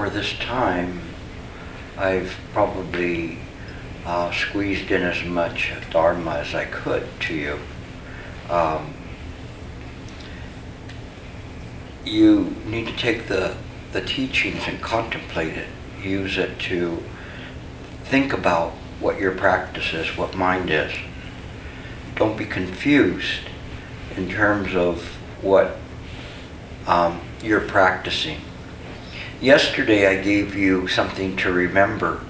for this time, I've probably uh, squeezed in as much Dharma as I could to you. Um, you need to take the, the teachings and contemplate it, use it to think about what your practice is, what mind is. Don't be confused in terms of what um, you're practicing. Yesterday I gave you something to remember.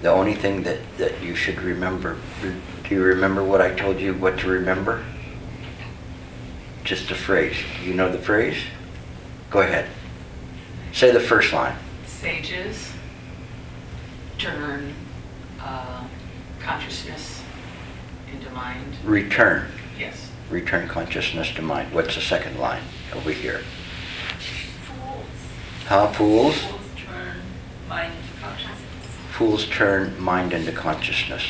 The only thing that, that you should remember. Do you remember what I told you what to remember? Just a phrase. You know the phrase? Go ahead. Say the first line. Sages turn uh, consciousness into mind. Return. Yes. Return consciousness to mind. What's the second line over here? Into consciousness. Fools turn mind into consciousness.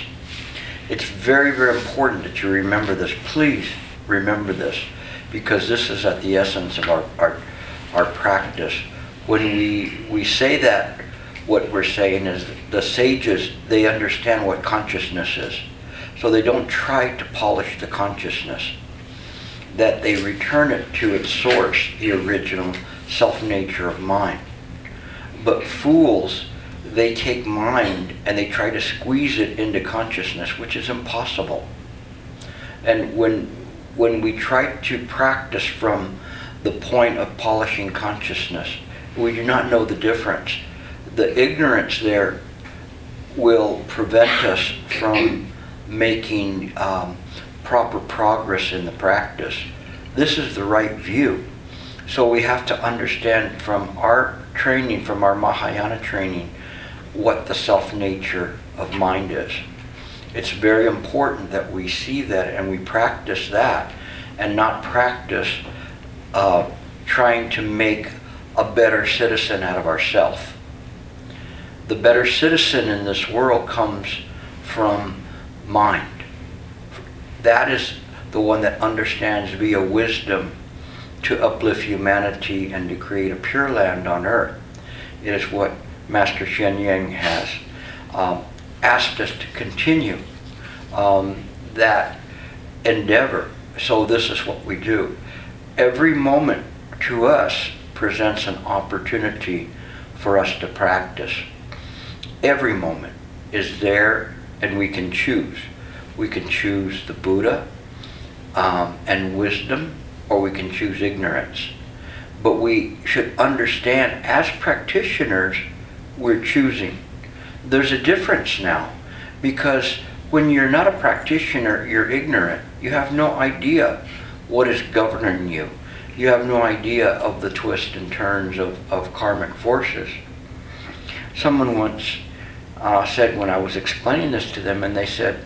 It's very, very important that you remember this. Please remember this because this is at the essence of our, our, our practice. When we, we say that, what we're saying is the sages, they understand what consciousness is. So they don't try to polish the consciousness, that they return it to its source, the original self nature of mind. But fools, they take mind and they try to squeeze it into consciousness, which is impossible. And when, when we try to practice from the point of polishing consciousness, we do not know the difference. The ignorance there will prevent us from making um, proper progress in the practice. This is the right view. So we have to understand from our training, from our Mahayana training, what the self nature of mind is. It's very important that we see that and we practice that and not practice uh, trying to make a better citizen out of ourselves. The better citizen in this world comes from mind. That is the one that understands via wisdom to uplift humanity and to create a pure land on earth. It is what Master Sheng Yen has um, asked us to continue um, that endeavor. So this is what we do. Every moment to us presents an opportunity for us to practice. Every moment is there and we can choose. We can choose the Buddha um, and wisdom, or we can choose ignorance. But we should understand, as practitioners, we're choosing. There's a difference now, because when you're not a practitioner, you're ignorant. You have no idea what is governing you. You have no idea of the twists and turns of, of karmic forces. Someone once uh, said when I was explaining this to them, and they said,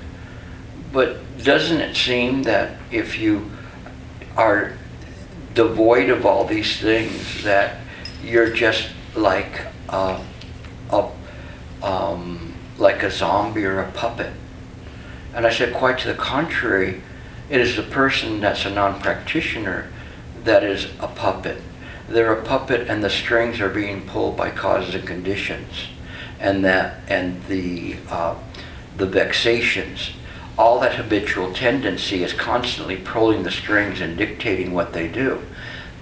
but doesn't it seem that if you are devoid of all these things, that you're just like a, a um, like a zombie or a puppet? And I said, quite to the contrary, it is the person that's a non-practitioner that is a puppet. They're a puppet, and the strings are being pulled by causes and conditions, and that and the uh, the vexations all that habitual tendency is constantly pulling the strings and dictating what they do.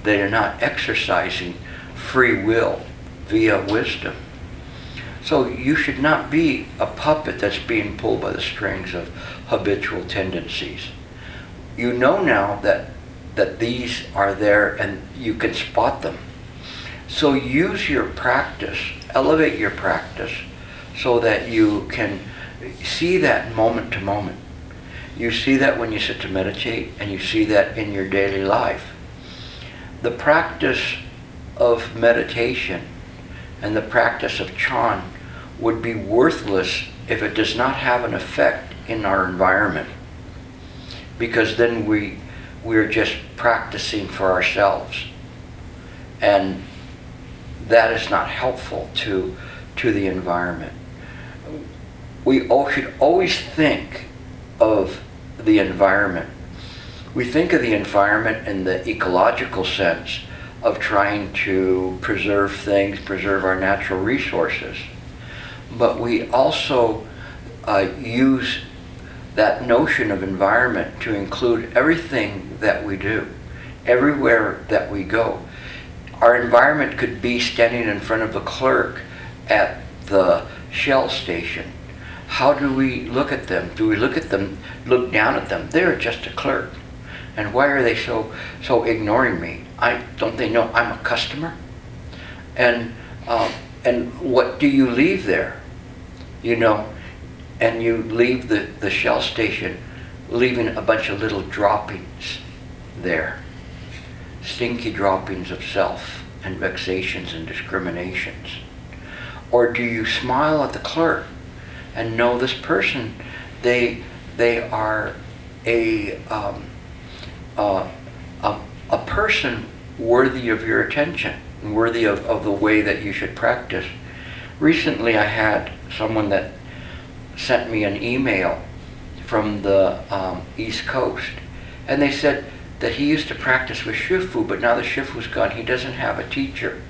They are not exercising free will via wisdom. So you should not be a puppet that's being pulled by the strings of habitual tendencies. You know now that that these are there and you can spot them. So use your practice, elevate your practice so that you can see that moment to moment. You see that when you sit to meditate, and you see that in your daily life. The practice of meditation and the practice of Chan would be worthless if it does not have an effect in our environment. Because then we, we're just practicing for ourselves. And that is not helpful to, to the environment. We all should always think of the environment. We think of the environment in the ecological sense of trying to preserve things, preserve our natural resources. But we also uh, use that notion of environment to include everything that we do, everywhere that we go. Our environment could be standing in front of a clerk at the Shell station. How do we look at them? Do we look at them, look down at them? They're just a clerk. And why are they so so ignoring me? I don't they know I'm a customer? And um, and what do you leave there? You know, and you leave the, the Shell station, leaving a bunch of little droppings there. Stinky droppings of self and vexations and discriminations. Or do you smile at the clerk and know this person, they, they are a, um, uh, a, a person worthy of your attention, worthy of, of the way that you should practice. Recently, I had someone that sent me an email from the um, East Coast, and they said that he used to practice with Shifu, but now the Shifu's gone, he doesn't have a teacher,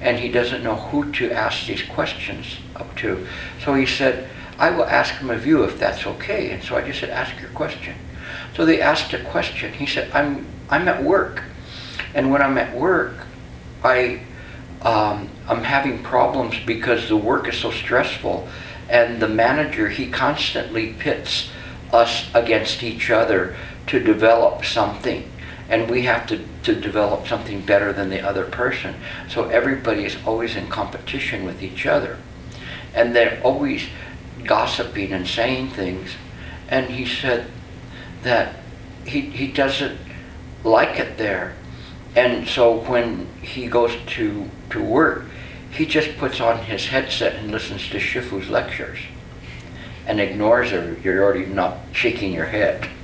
and he doesn't know who to ask these questions up to. So he said, I will ask him of you if that's okay. And so I just said, ask your question. So they asked a question. He said, I'm, I'm at work. And when I'm at work, I, um, I'm having problems because the work is so stressful. And the manager, he constantly pits us against each other to develop something. And we have to, to develop something better than the other person. So everybody is always in competition with each other. And they're always gossiping and saying things. And he said that he, he doesn't like it there. And so when he goes to, to work, he just puts on his headset and listens to Shifu's lectures and ignores her. You're already not shaking your head.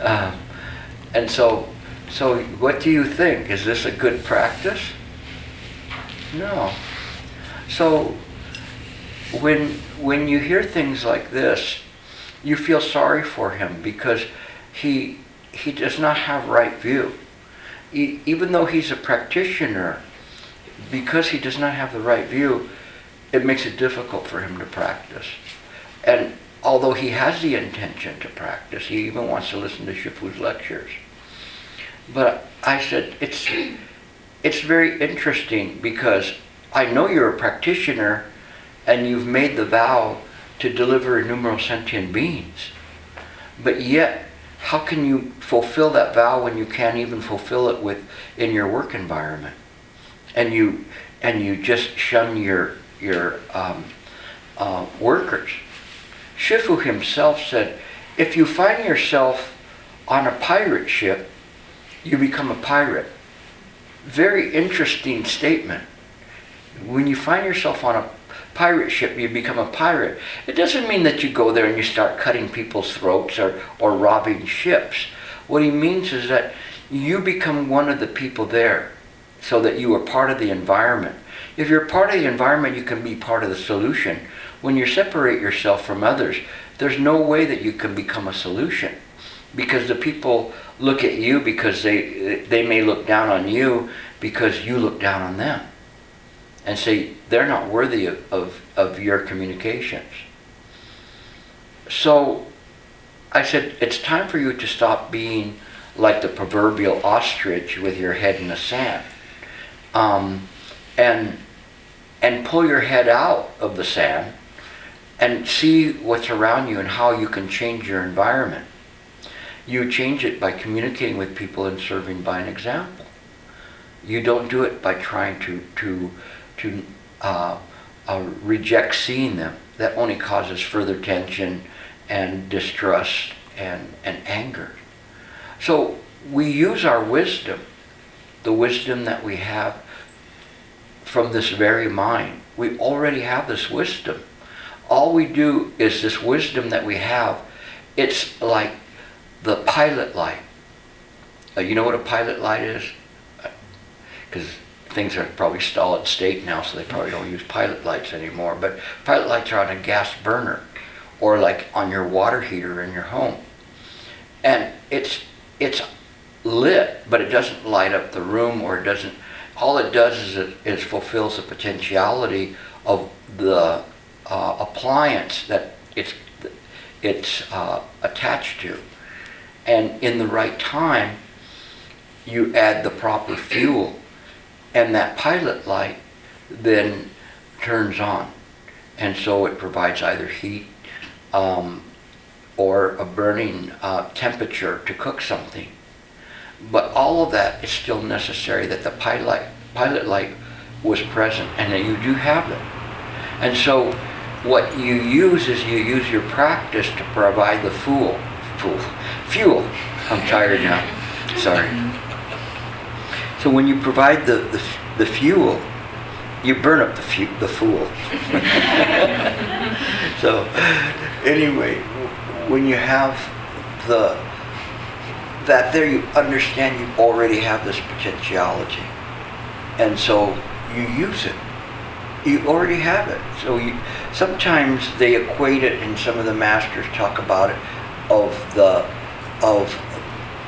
Um, and so, so what do you think? Is this a good practice? No. So when when you hear things like this, you feel sorry for him because he he does not have right view. Even though he's a practitioner, because he does not have the right view, it makes it difficult for him to practice. And although he has the intention to practice, he even wants to listen to Shifu's lectures. But I said it's it's very interesting because I know you're a practitioner and you've made the vow to deliver innumerable sentient beings. But yet, how can you fulfill that vow when you can't even fulfill it with in your work environment? And you and you just shun your your um, uh, workers. Shifu himself said, if you find yourself on a pirate ship, you become a pirate. Very interesting statement. When you find yourself on a pirate ship, you become a pirate. It doesn't mean that you go there and you start cutting people's throats or, or robbing ships. What he means is that you become one of the people there so that you are part of the environment. If you're part of the environment, you can be part of the solution. When you separate yourself from others, there's no way that you can become a solution because the people look at you because they they may look down on you because you look down on them and say they're not worthy of, of, of your communications. So I said, it's time for you to stop being like the proverbial ostrich with your head in the sand. Um, and, and pull your head out of the sand and see what's around you and how you can change your environment. You change it by communicating with people and serving by an example. You don't do it by trying to, to, to uh, uh, reject seeing them. That only causes further tension and distrust and, and anger. So we use our wisdom, the wisdom that we have from this very mind. We already have this wisdom. All we do is this wisdom that we have, it's like the pilot light. Uh, you know what a pilot light is? Because things are probably solid state now, so they probably don't use pilot lights anymore. But pilot lights are on a gas burner or like on your water heater in your home. And it's it's lit, but it doesn't light up the room or it doesn't all it does is it is fulfills the potentiality of the uh, appliance that it's it's uh, attached to, and in the right time, you add the proper fuel, and that pilot light then turns on, and so it provides either heat um, or a burning uh, temperature to cook something. But all of that is still necessary that the pilot, pilot light was present and that you do have it. And so what you use is you use your practice to provide the fuel. Fuel. Fuel. I'm tired now. Sorry. So when you provide the, the, the fuel, you burn up the, fu- the fool. so anyway, when you have the that there you understand you already have this potentiality. And so you use it. You already have it. So you sometimes they equate it and some of the masters talk about it of the of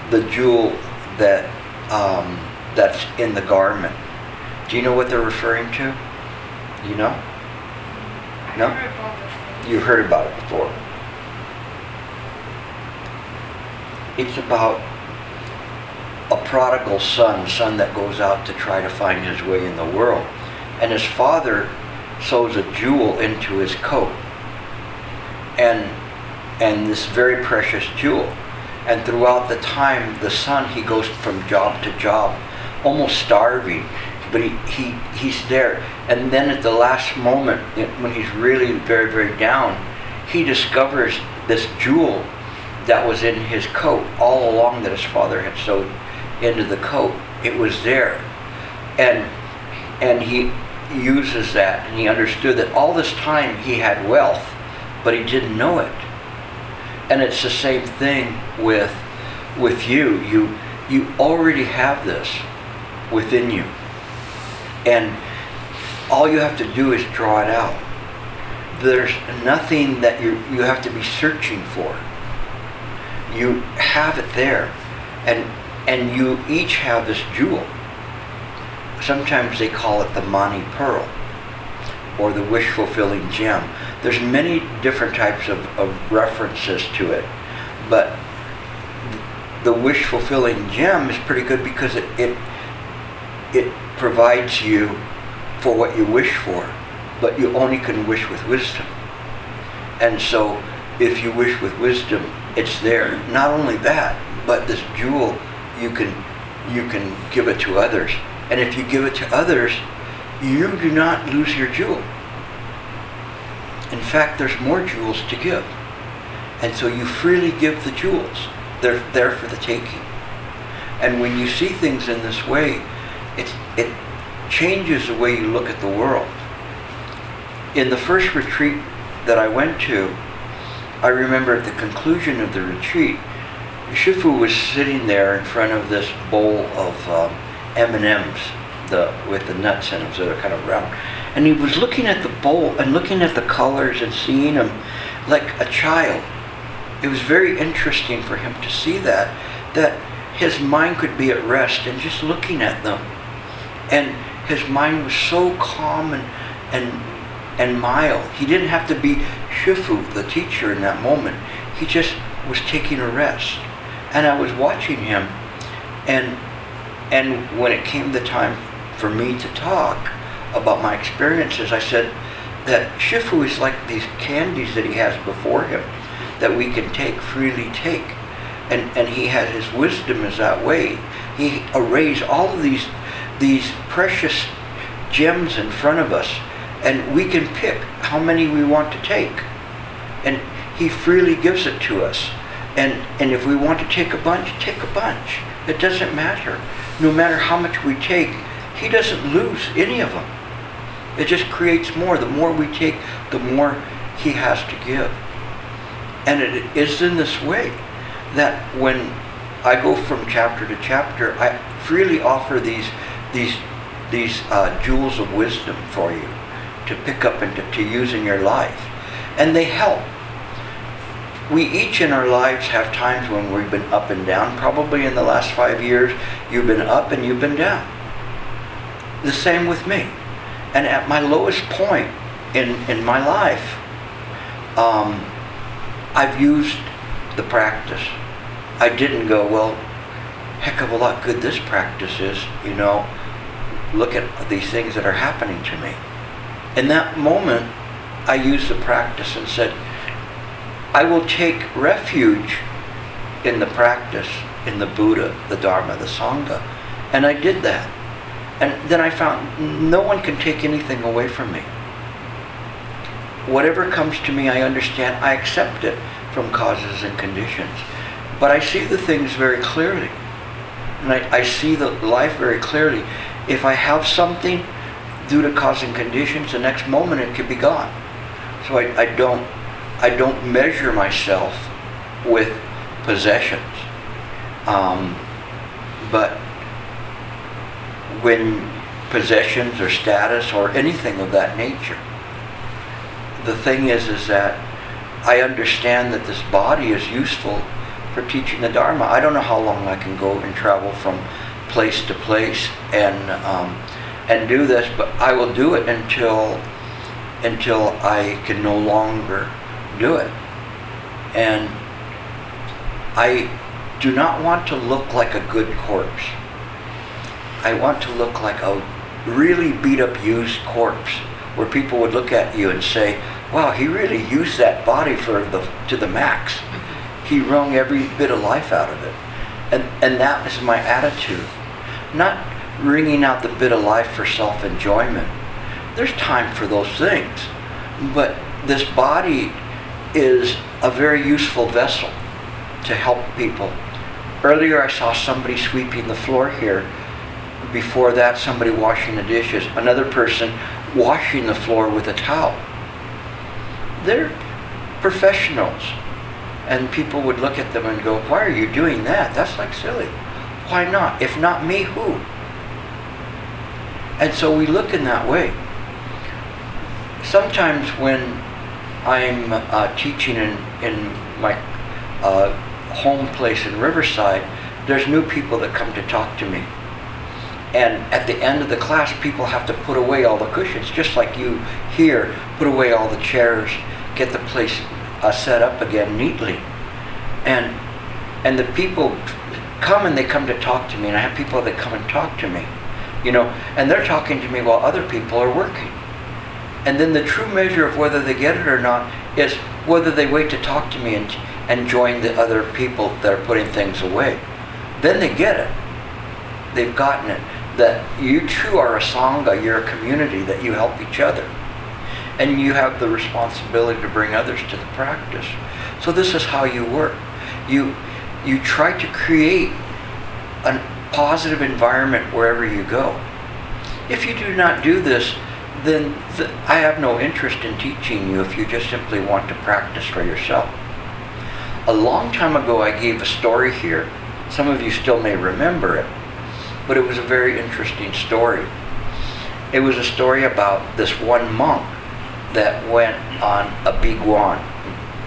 the jewel that um, that's in the garment. Do you know what they're referring to? You know? No? You heard about it before. It's about a prodigal son, son that goes out to try to find his way in the world. And his father sews a jewel into his coat. And and this very precious jewel. And throughout the time, the son, he goes from job to job, almost starving, but he, he, he's there. And then at the last moment, when he's really very, very down, he discovers this jewel that was in his coat all along that his father had sewed into the coat. It was there. And and he uses that and he understood that all this time he had wealth, but he didn't know it. And it's the same thing with with you. You you already have this within you. And all you have to do is draw it out. There's nothing that you you have to be searching for. You have it there. And and you each have this jewel. Sometimes they call it the Mani Pearl or the wish fulfilling gem. There's many different types of, of references to it, but the wish fulfilling gem is pretty good because it, it it provides you for what you wish for, but you only can wish with wisdom. And so if you wish with wisdom, it's there. Not only that, but this jewel you can you can give it to others. And if you give it to others, you do not lose your jewel. In fact, there's more jewels to give. And so you freely give the jewels. They're there for the taking. And when you see things in this way, it, it changes the way you look at the world. In the first retreat that I went to, I remember at the conclusion of the retreat, Shifu was sitting there in front of this bowl of um, M&Ms the, with the nuts in them, so they're kind of round. And he was looking at the bowl and looking at the colors and seeing them like a child. It was very interesting for him to see that, that his mind could be at rest and just looking at them. And his mind was so calm and, and, and mild. He didn't have to be Shifu, the teacher, in that moment. He just was taking a rest. And I was watching him, and and when it came the time for me to talk about my experiences, I said that Shifu is like these candies that he has before him that we can take, freely take. And, and he has his wisdom is that way. He arrays all of these, these precious gems in front of us, and we can pick how many we want to take. And he freely gives it to us. And, and if we want to take a bunch, take a bunch. It doesn't matter. No matter how much we take, he doesn't lose any of them. It just creates more. The more we take, the more he has to give. And it is in this way that when I go from chapter to chapter, I freely offer these these these uh, jewels of wisdom for you to pick up and to, to use in your life, and they help we each in our lives have times when we've been up and down. Probably in the last five years, you've been up and you've been down. the same with me. And at my lowest point in, in my life, um, I've used the practice. I didn't go, well, heck of a lot good this practice is, you know. Look at these things that are happening to me. In that moment, I used the practice and said, I will take refuge in the practice, in the Buddha, the Dharma, the Sangha. And I did that. And then I found no one can take anything away from me. Whatever comes to me, I understand, I accept it from causes and conditions. But I see the things very clearly. And I, I see the life very clearly. If I have something due to causing conditions, the next moment it could be gone. So I, I don't I don't measure myself with possessions. Um, but when possessions or status or anything of that nature, the thing is is that I understand that this body is useful for teaching the Dharma. I don't know how long I can go and travel from place to place and um, and do this, but I will do it until until I can no longer do it. And I do not want to look like a good corpse. I want to look like a really beat up used corpse where people would look at you and say, wow, he really used that body for the to the max. He wrung every bit of life out of it. And and that is my attitude. Not wringing out the bit of life for self-enjoyment. There's time for those things. But this body is a very useful vessel to help people. Earlier I saw somebody sweeping the floor here. Before that, somebody washing the dishes. Another person washing the floor with a towel. They're professionals. And people would look at them and go, Why are you doing that? That's like silly. Why not? If not me, who? And so we look in that way. Sometimes when I'm uh, teaching in, in my uh, home place in Riverside, there's new people that come to talk to me. And at the end of the class, people have to put away all the cushions, just like you here, put away all the chairs, get the place uh, set up again neatly. And, and the people come and they come to talk to me, and I have people that come and talk to me, you know, and they're talking to me while other people are working. And then the true measure of whether they get it or not is whether they wait to talk to me and, and join the other people that are putting things away. Then they get it. They've gotten it. That you too are a Sangha, you're a community, that you help each other. And you have the responsibility to bring others to the practice. So this is how you work. You, you try to create a positive environment wherever you go. If you do not do this, then th- I have no interest in teaching you if you just simply want to practice for yourself. A long time ago, I gave a story here. Some of you still may remember it, but it was a very interesting story. It was a story about this one monk that went on a biguan.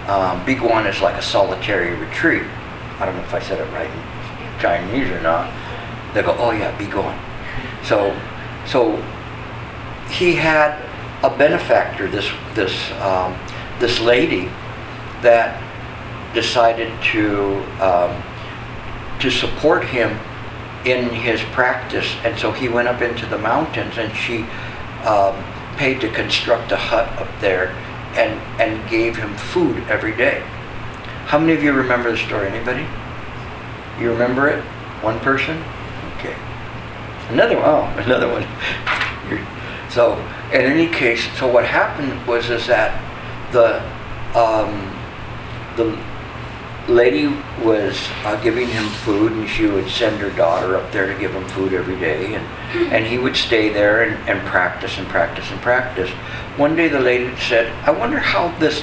Um, biguan is like a solitary retreat. I don't know if I said it right in Chinese or not. They go, oh yeah, biguan. So, so he had a benefactor, this this um, this lady, that decided to um, to support him in his practice, and so he went up into the mountains, and she um, paid to construct a hut up there, and and gave him food every day. How many of you remember the story? Anybody? You remember it? One person? Okay. Another one. Oh, another one. So in any case, so what happened was is that the um, the lady was uh, giving him food, and she would send her daughter up there to give him food every day, and and he would stay there and, and practice and practice and practice. One day, the lady said, "I wonder how this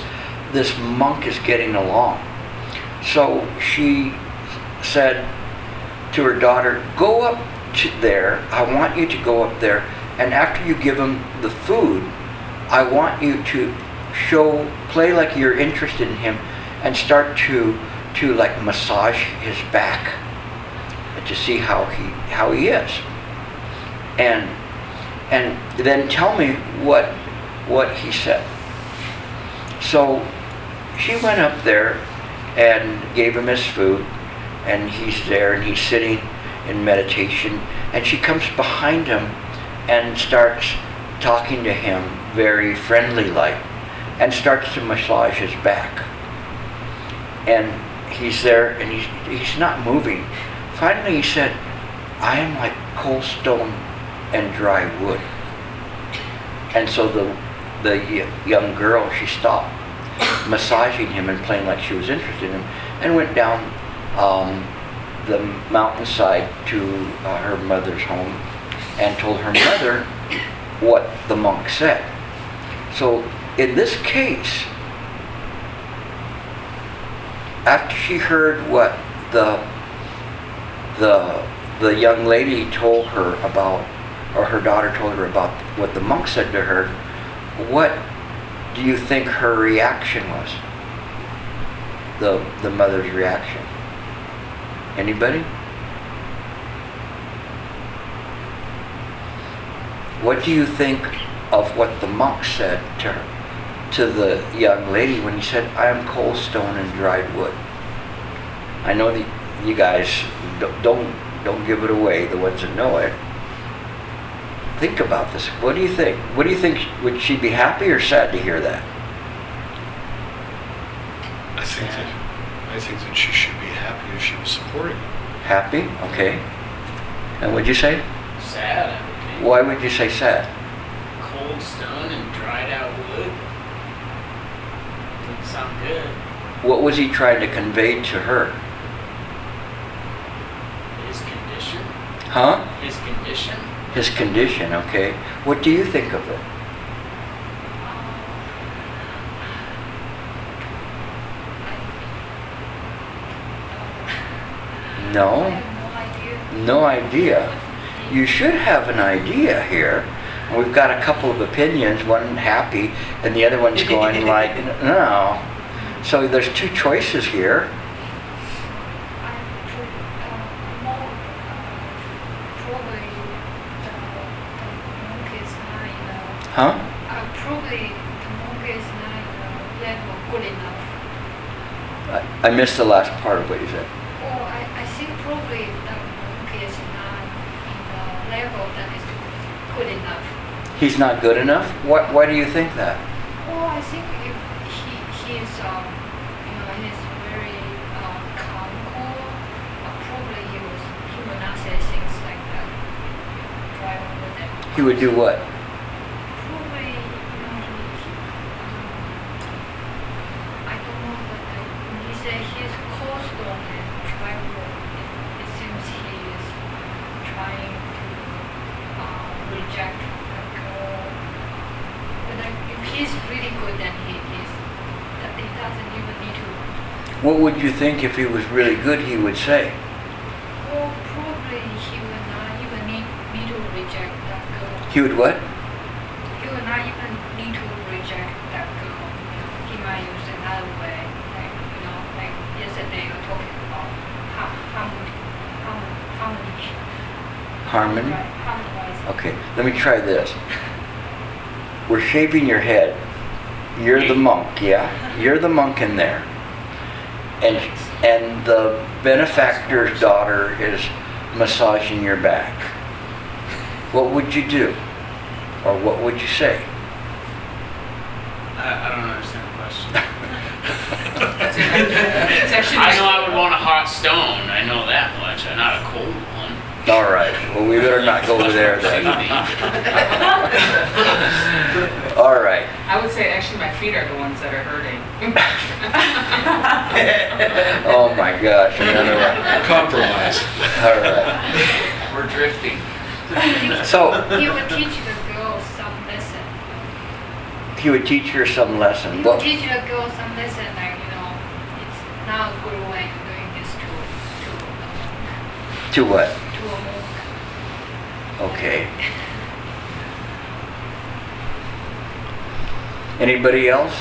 this monk is getting along." So she said to her daughter, "Go up there. I want you to go up there." And after you give him the food, I want you to show, play like you're interested in him and start to, to like massage his back to see how he, how he is. And and then tell me what, what he said. So she went up there and gave him his food, and he's there and he's sitting in meditation, and she comes behind him and starts talking to him very friendly like, and starts to massage his back. And he's there and he's, he's not moving. Finally, he said, I am like cold stone and dry wood. And so the, the young girl, she stopped massaging him and playing like she was interested in him and went down um, the mountainside to uh, her mother's home and told her mother what the monk said. So in this case, after she heard what the the the young lady told her about or her daughter told her about what the monk said to her, what do you think her reaction was? The the mother's reaction. Anybody? What do you think of what the monk said to her, to the young lady when he said, "I am cold stone and dried wood"? I know that you guys don't don't give it away. The ones that know it. Think about this. What do you think? What do you think? Would she be happy or sad to hear that? I think that, I think that she should be happy if she was supporting. Happy? Okay. And what'd you say? Sad, I would think. Why would you say sad? Cold stone and dried out wood. Doesn't sound good. What was he trying to convey to her? His condition. Huh? His condition. His condition, okay. What do you think of it? No? no idea. You should have an idea here. We've got a couple of opinions, one happy and the other one's going like, no. So there's two choices here. I pro- uh, more, uh, probably the, the monk is not in a, Huh? uh, probably the monk is not in a level good enough. I, I missed the last part of what you said. Or I, I think probably the monk is not in the level that is good enough. He's not good enough? Why, why do you think that? Well, I think if he he is um you know he's very um calm cool, uh, probably he was he would not say things like that. Drive over them. He would do what? Probably you know he, he um, I don't know but uh, when he said he's cold on and drive over, it, it seems he is trying to um, reject the girl. But like, if he's really good, then he is. That he doesn't even need to. What would you think if he was really good he would say? Well, probably he would not even need me to reject that girl. He would what? He would not even need to reject that girl. He might use another way, like you know, like yesterday we were talking about har- harmony, harmony, harmony. Harmony? Okay, let me try this. We're shaving your head. You're the monk, yeah? You're the monk in there. And, and the benefactor's daughter is massaging your back. What would you do? Or what would you say? I, I don't understand the question. It's actually. I know I would want a hot stone. I know that much. I'm not a cold one. All right, well, we better not go over there then. All right. I would say actually my feet are the ones that are hurting. Oh my gosh, another one. Compromise. All right. We're drifting. So He would teach the girl some lesson. he would teach her some lesson. He What, would teach the girl some lesson, like you know, it's not a good way of doing this to to a to what? to a monk. Okay. Anybody else?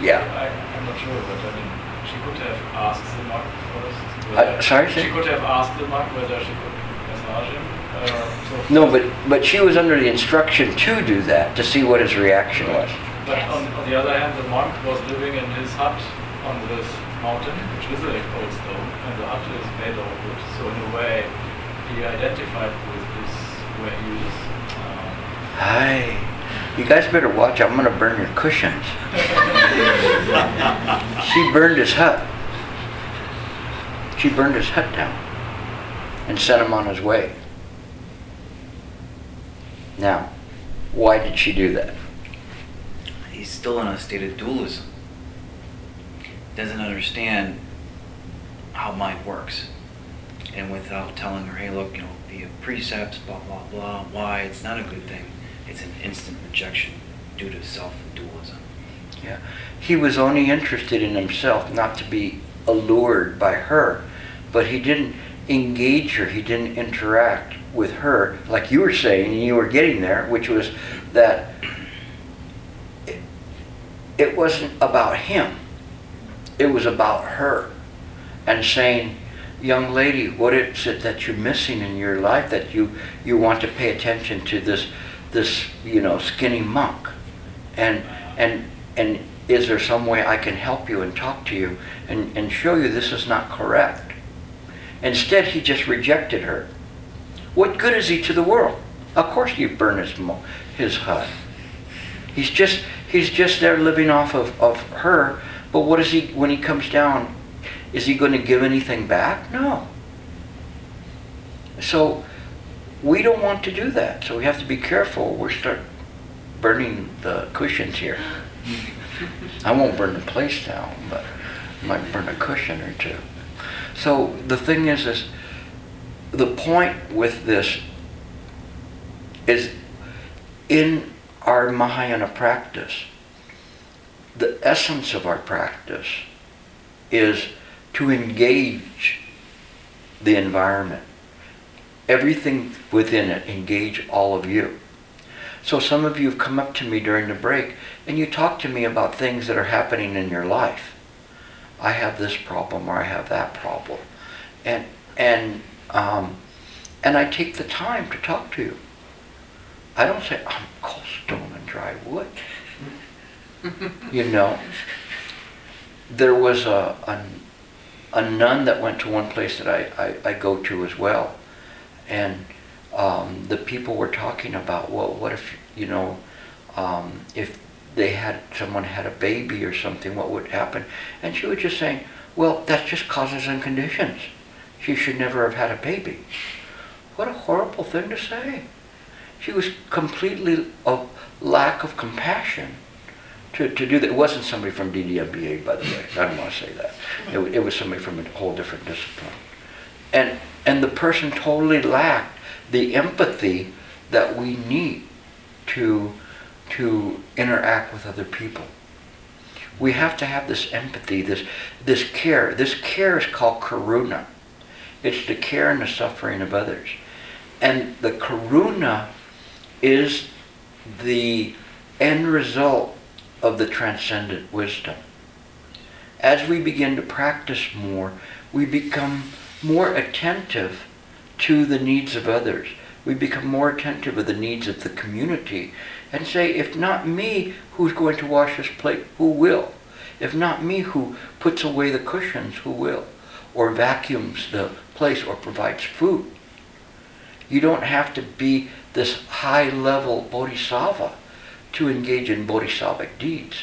Yeah. I, I'm not sure, but I mean, she could have asked the monk first. Uh, sorry, She say? could have asked the monk whether she could massage him. Uh, so No, but, but she was under the instruction to do that, to see what his reaction was. But on, on the other hand, the monk was living in his hut on this mountain, which is a cold stone, and the hut is made of wood. So in a way, he identified with this where he is. Um, Hi. You guys better watch, I'm gonna burn your cushions. She burned his hut. She burned his hut down and sent him on his way. Now, why did she do that? he's still in a state of dualism. Doesn't understand how mind works. And without telling her, hey, look, you know, via precepts, blah, blah, blah, why it's not a good thing, it's an instant rejection due to self dualism. Yeah. He was only interested in himself, not to be allured by her, but he didn't engage her, he didn't interact with her, like you were saying, and you were getting there, which was that it, it wasn't about him, it was about her. And saying, young lady, what is it that you're missing in your life that you, you want to pay attention to this, this, you know, skinny monk? And, and, and is there some way I can help you and talk to you and, and show you this is not correct? Instead, he just rejected her. What good is he to the world? Of course you burn his, his hut. He's just, he's just there living off of, of her, but what is he, when he comes down, is he going to give anything back? No. So we don't want to do that. So we have to be careful. We start burning the cushions here. I won't burn the place down, but I might burn a cushion or two. So the thing is, is the point with this is in our Mahayana practice, the essence of our practice is to engage the environment. Everything within it, engage all of you. So some of you have come up to me during the break and you talk to me about things that are happening in your life. I have this problem or I have that problem. And and um, and I take the time to talk to you. I don't say I'm cold stone and dry wood. you know. There was a, a a nun that went to one place that I, I, I go to as well. And um, the people were talking about, well, what if, you know, um, if they had, someone had a baby or something, what would happen? And she was just saying, well, that's just causes and conditions. She should never have had a baby. What a horrible thing to say. She was completely of lack of compassion to, to do that. It wasn't somebody from DDMBA, by the way. I don't want to say that. It, it was somebody from a whole different discipline. And, and the person totally lacked the empathy that we need to, to interact with other people. We have to have this empathy, this, this care. This care is called karuna. It's the care and the suffering of others. And the karuna is the end result of the transcendent wisdom. As we begin to practice more, we become more attentive to the needs of others. We become more attentive of the needs of the community and say, if not me, who's going to wash this plate? Who will? If not me, who puts away the cushions? Who will? Or vacuums the place or provides food? You don't have to be this high level bodhisattva to engage in bodhisattvic deeds.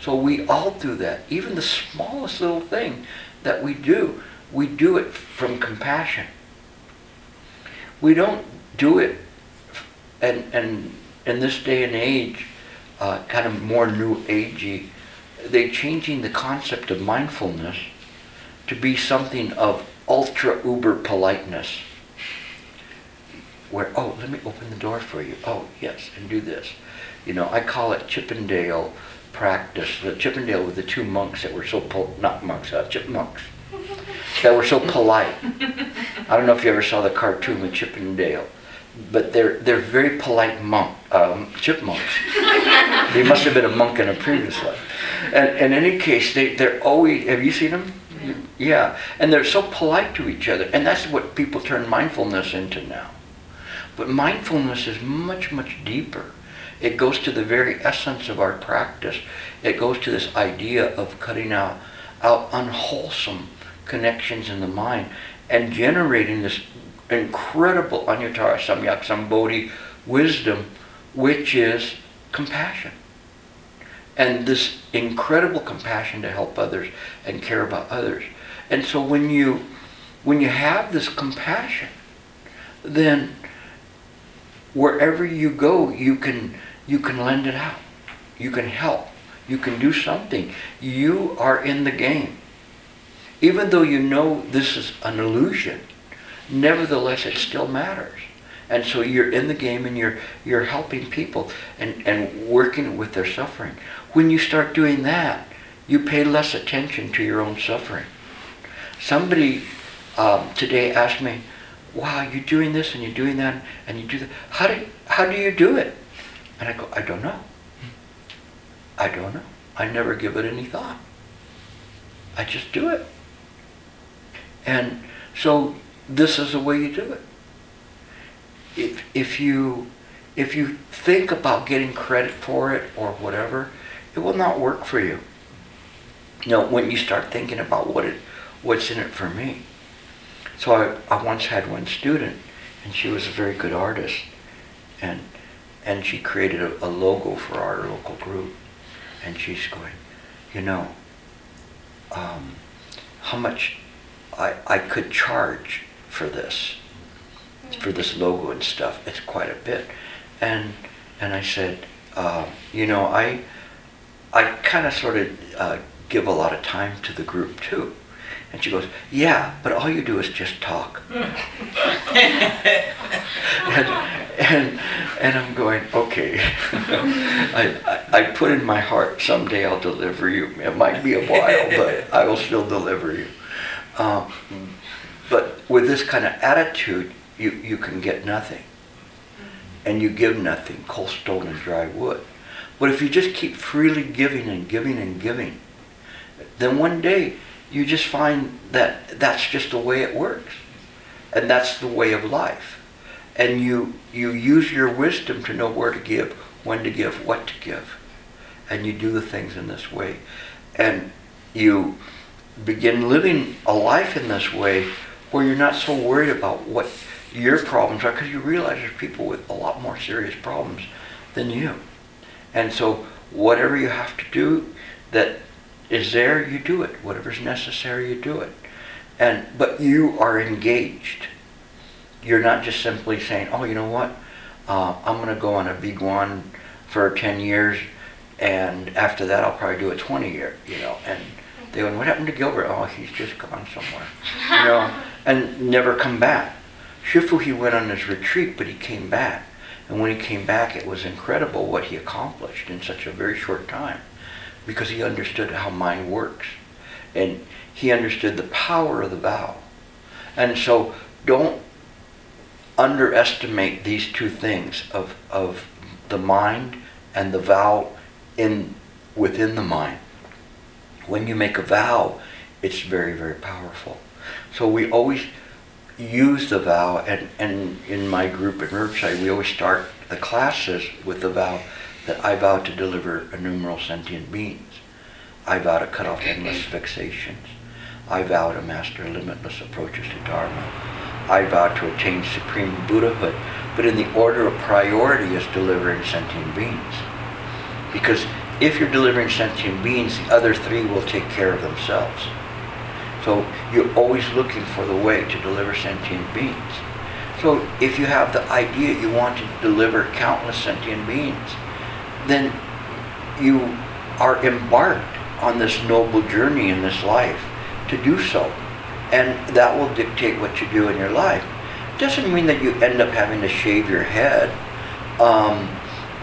So we all do that. Even the smallest little thing that we do, we do it from compassion. We don't do it, and, and in this day and age, uh, kind of more new agey, they're changing the concept of mindfulness to be something of ultra uber politeness where, oh, let me open the door for you. Oh, yes, and do this. You know, I call it Chippendale practice. The Chippendale with the two monks that were so, pol- not monks, uh, chipmunks, that were so polite. I don't know if you ever saw the cartoon with Chip 'n Dale, but they're, they're very polite monk, um, chipmunks. they must have been a monk in a previous life. And in any case, they, they're always, have you seen them? Yeah, and they're so polite to each other, and that's what people turn mindfulness into now. But mindfulness is much, much deeper. It goes to the very essence of our practice. It goes to this idea of cutting out, out unwholesome connections in the mind and generating this incredible Anuttara Samyak Sambodhi wisdom, which is compassion. And this incredible compassion to help others and care about others. And so when you when you have this compassion, then wherever you go, you can you can lend it out. You can help. You can do something. You are in the game. Even though you know this is an illusion, nevertheless it still matters. And so you're in the game and you're you're helping people and, and working with their suffering. When you start doing that, you pay less attention to your own suffering. Somebody um, today asked me, wow, you're doing this and you're doing that and you do that. How do, how do you do it? And I go, I don't know. I don't know. I never give it any thought. I just do it. And so this is the way you do it. If, if you if you think about getting credit for it or whatever, it will not work for you. Know, when you start thinking about what it what's in it for me. So I, I once had one student and she was a very good artist and and she created a, a logo for our local group and she's going, you know, um, how much I, I could charge for this, for this logo and stuff. It's quite a bit. And, and I said, uh, you know, I, I kind of sort of uh, give a lot of time to the group too. And she goes, yeah, but all you do is just talk. and, and, and I'm going, okay. I, I, I put in my heart, someday I'll deliver you. It might be a while, but I will still deliver you. Um, but with this kind of attitude, you, you can get nothing. And you give nothing, cold stone and dry wood. But if you just keep freely giving and giving and giving, then one day you just find that that's just the way it works. And that's the way of life. And you, you use your wisdom to know where to give, when to give, what to give. And you do the things in this way. And you begin living a life in this way where you're not so worried about what your problems are because you realize there's people with a lot more serious problems than you. And so whatever you have to do that is there, you do it. Whatever's necessary, you do it. And but you are engaged. You're not just simply saying, "Oh, you know what? Uh, I'm going to go on a big one for 10 years, and after that, I'll probably do a 20 year." You know, and they went, "What happened to Gilbert? Oh, he's just gone somewhere." You know, and never come back. Shifu, he went on his retreat, but he came back. And when he came back, it was incredible what he accomplished in such a very short time because he understood how mind works. And he understood the power of the vow. And so don't underestimate these two things of, of the mind and the vow in within the mind. When you make a vow, it's very, very powerful. So we always use the vow, and, and in my group at Riverside, we always start the classes with the vow that I vow to deliver innumerable sentient beings. I vow to cut off endless fixations. I vow to master limitless approaches to Dharma. I vow to attain supreme Buddhahood. But in the order of priority is delivering sentient beings. Because if you're delivering sentient beings, the other three will take care of themselves. So you're always looking for the way to deliver sentient beings. So if you have the idea you want to deliver countless sentient beings, then you are embarked on this noble journey in this life to do so. And that will dictate what you do in your life. Doesn't mean that you end up having to shave your head. Um,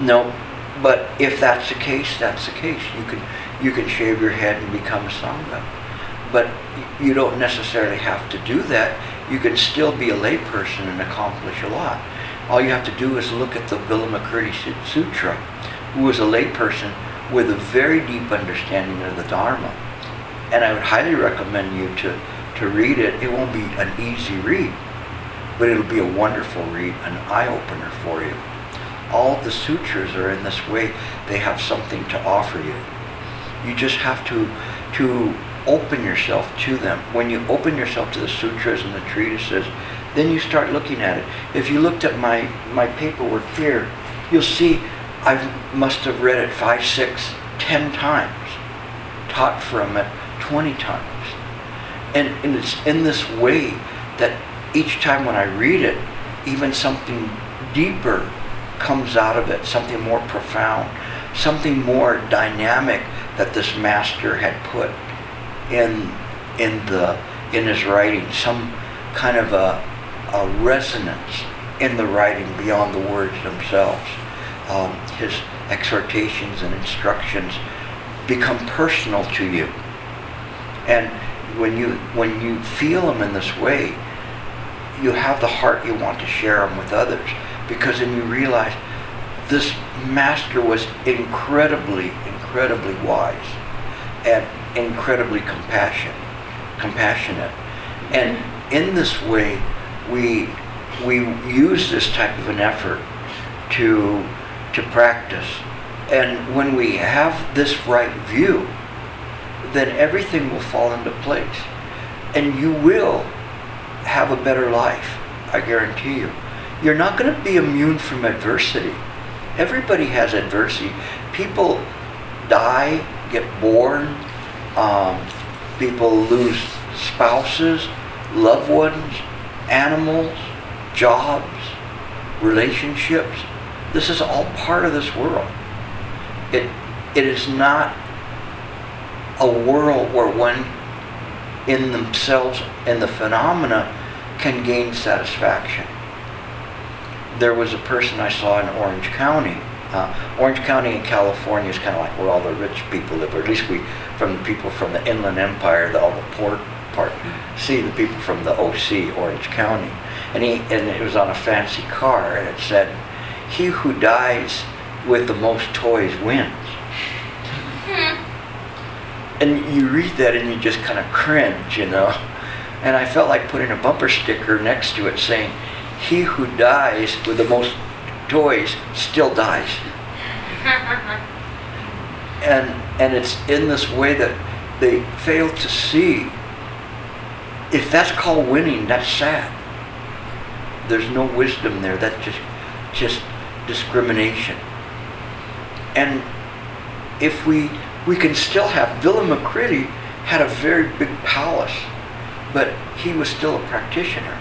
no, but if that's the case, that's the case. You can you can shave your head and become sangha. But you don't necessarily have to do that. You can still be a layperson and accomplish a lot. All you have to do is look at the Vilamakirti Sutra, who was a layperson with a very deep understanding of the Dharma. And I would highly recommend you to, to read it. It won't be an easy read, but it'll be a wonderful read, an eye opener for you. All the sutras are in this way. They have something to offer you. You just have to to open yourself to them. When you open yourself to the sutras and the treatises, then you start looking at it. If you looked at my my paperwork here, you'll see I must have read it five, six, ten times, taught from it twenty times, and, and it's in this way that each time when I read it, even something deeper comes out of it, something more profound, something more dynamic that this master had put in in the in his writing, some kind of a, a resonance in the writing beyond the words themselves. Um, his exhortations and instructions become personal to you, and when you when you feel them in this way, you have the heart you want to share them with others because then you realize this master was incredibly, incredibly wise and incredibly compassion, compassionate. And mm-hmm. in this way, we, we use this type of an effort to, to practice. And when we have this right view, then everything will fall into place. And you will have a better life, I guarantee you. You're not going to be immune from adversity. Everybody has adversity. People die, get born, um, people lose spouses, loved ones, animals, jobs, relationships. This is all part of this world. It, it is not a world where one in themselves and the phenomena can gain satisfaction. There was a person I saw in Orange County. Uh, Orange County in California is kind of like where all the rich people live, or at least we, from the people from the Inland Empire, the, all the poor part, see the people from the OC, Orange County. And, he, and it was on a fancy car, and it said, He who dies with the most toys wins. And you read that and you just kind of cringe, you know. And I felt like putting a bumper sticker next to it saying, He who dies with the most toys still dies. and and it's in this way that they fail to see if that's called winning, that's sad. There's no wisdom there. That's just just discrimination. And if we we can still have Vilamakirti had a very big palace, but he was still a practitioner.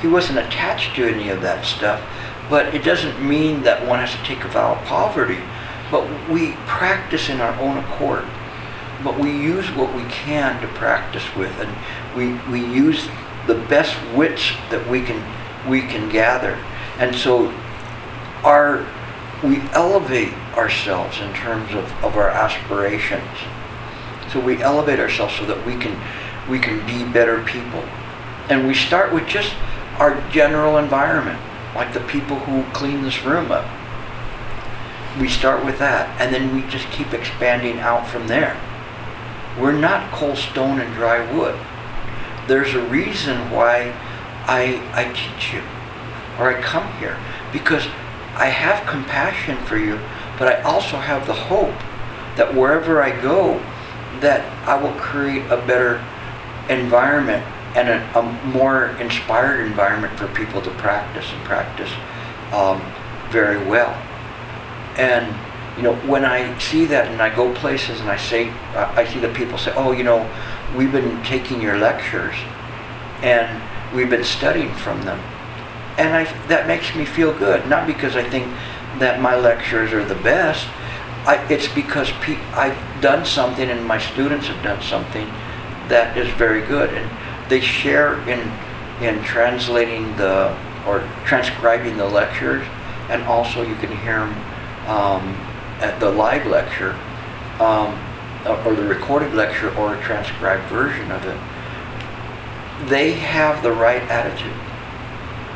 He wasn't attached to any of that stuff. But it doesn't mean that one has to take a vow of poverty. But we practice in our own accord. But we use what we can to practice with, and we, we use the best wits that we can we can gather. And so our we elevate ourselves in terms of, of our aspirations. So we elevate ourselves so that we can we can be better people. And we start with just our general environment, like the people who clean this room up. We start with that, and then we just keep expanding out from there. We're not coal, stone, and dry wood. There's a reason why I, I teach you, or I come here, because I have compassion for you, but I also have the hope that wherever I go, that I will create a better environment and a, a more inspired environment for people to practice and practice um, very well. And you know, when I see that and I go places and I say, I see the people say, oh, you know, we've been taking your lectures and we've been studying from them. And I, that makes me feel good, not because I think that my lectures are the best. I, it's because pe- I've done something and my students have done something that is very good. And they share in, in translating the, or transcribing the lectures, and also you can hear them um, at the live lecture, um, or the recorded lecture, or a transcribed version of it. They have the right attitude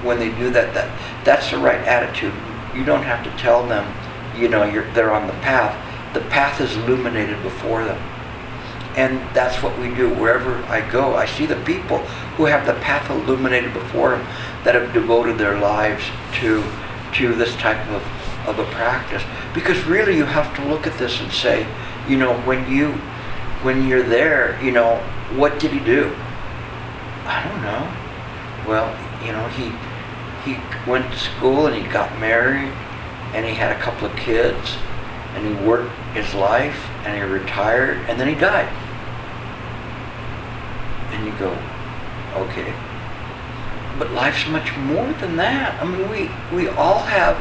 when they do that. That that's the right attitude. You don't have to tell them, you know, you're they're on the path. The path is illuminated before them. And that's what we do wherever I go. I see the people who have the path illuminated before them that have devoted their lives to, to this type of, of a practice. Because really you have to look at this and say, you know, when you, when you're there, you know, what did he do? I don't know. Well, you know, he, he went to school and he got married and he had a couple of kids and he worked his life and he retired and then he died. And you go, okay. But life's much more than that. I mean, we, we all have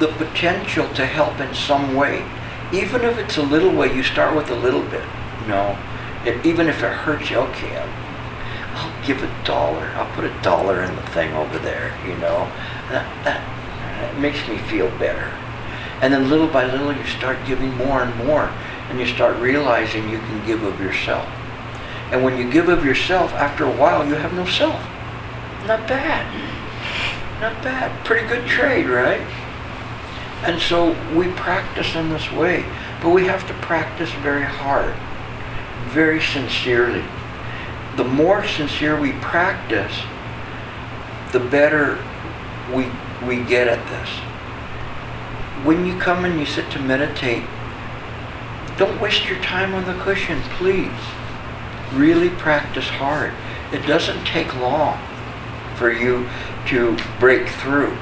the potential to help in some way. Even if it's a little way, you start with a little bit, you know. It, even if it hurts you, okay, I'll, I'll give a dollar. I'll put a dollar in the thing over there, you know. That, that, that makes me feel better. And then little by little, you start giving more and more, and you start realizing you can give of yourself. And when you give of yourself, after a while, you have no self. Not bad. Not bad. Pretty good trade, right? And so we practice in this way, but we have to practice very hard, very sincerely. The more sincere we practice, the better we, we get at this. When you come and you sit to meditate, don't waste your time on the cushion, please. Really practice hard. It doesn't take long for you to break through.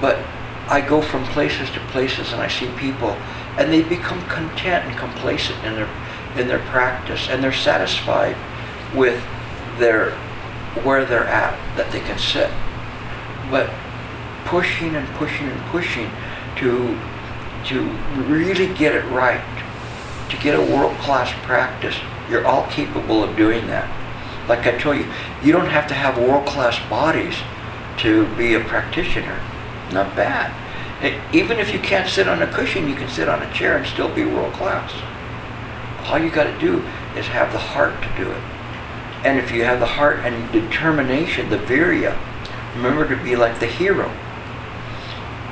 But I go from places to places and I see people and they become content and complacent in their in their practice and they're satisfied with their where they're at that they can sit. But pushing and pushing and pushing to to really get it right, to get a world-class practice, you're all capable of doing that. Like I told you, you don't have to have world-class bodies to be a practitioner. Not bad. Even if you can't sit on a cushion, you can sit on a chair and still be world-class. All you got to do is have the heart to do it. And if you have the heart and determination, the virya, remember to be like the hero.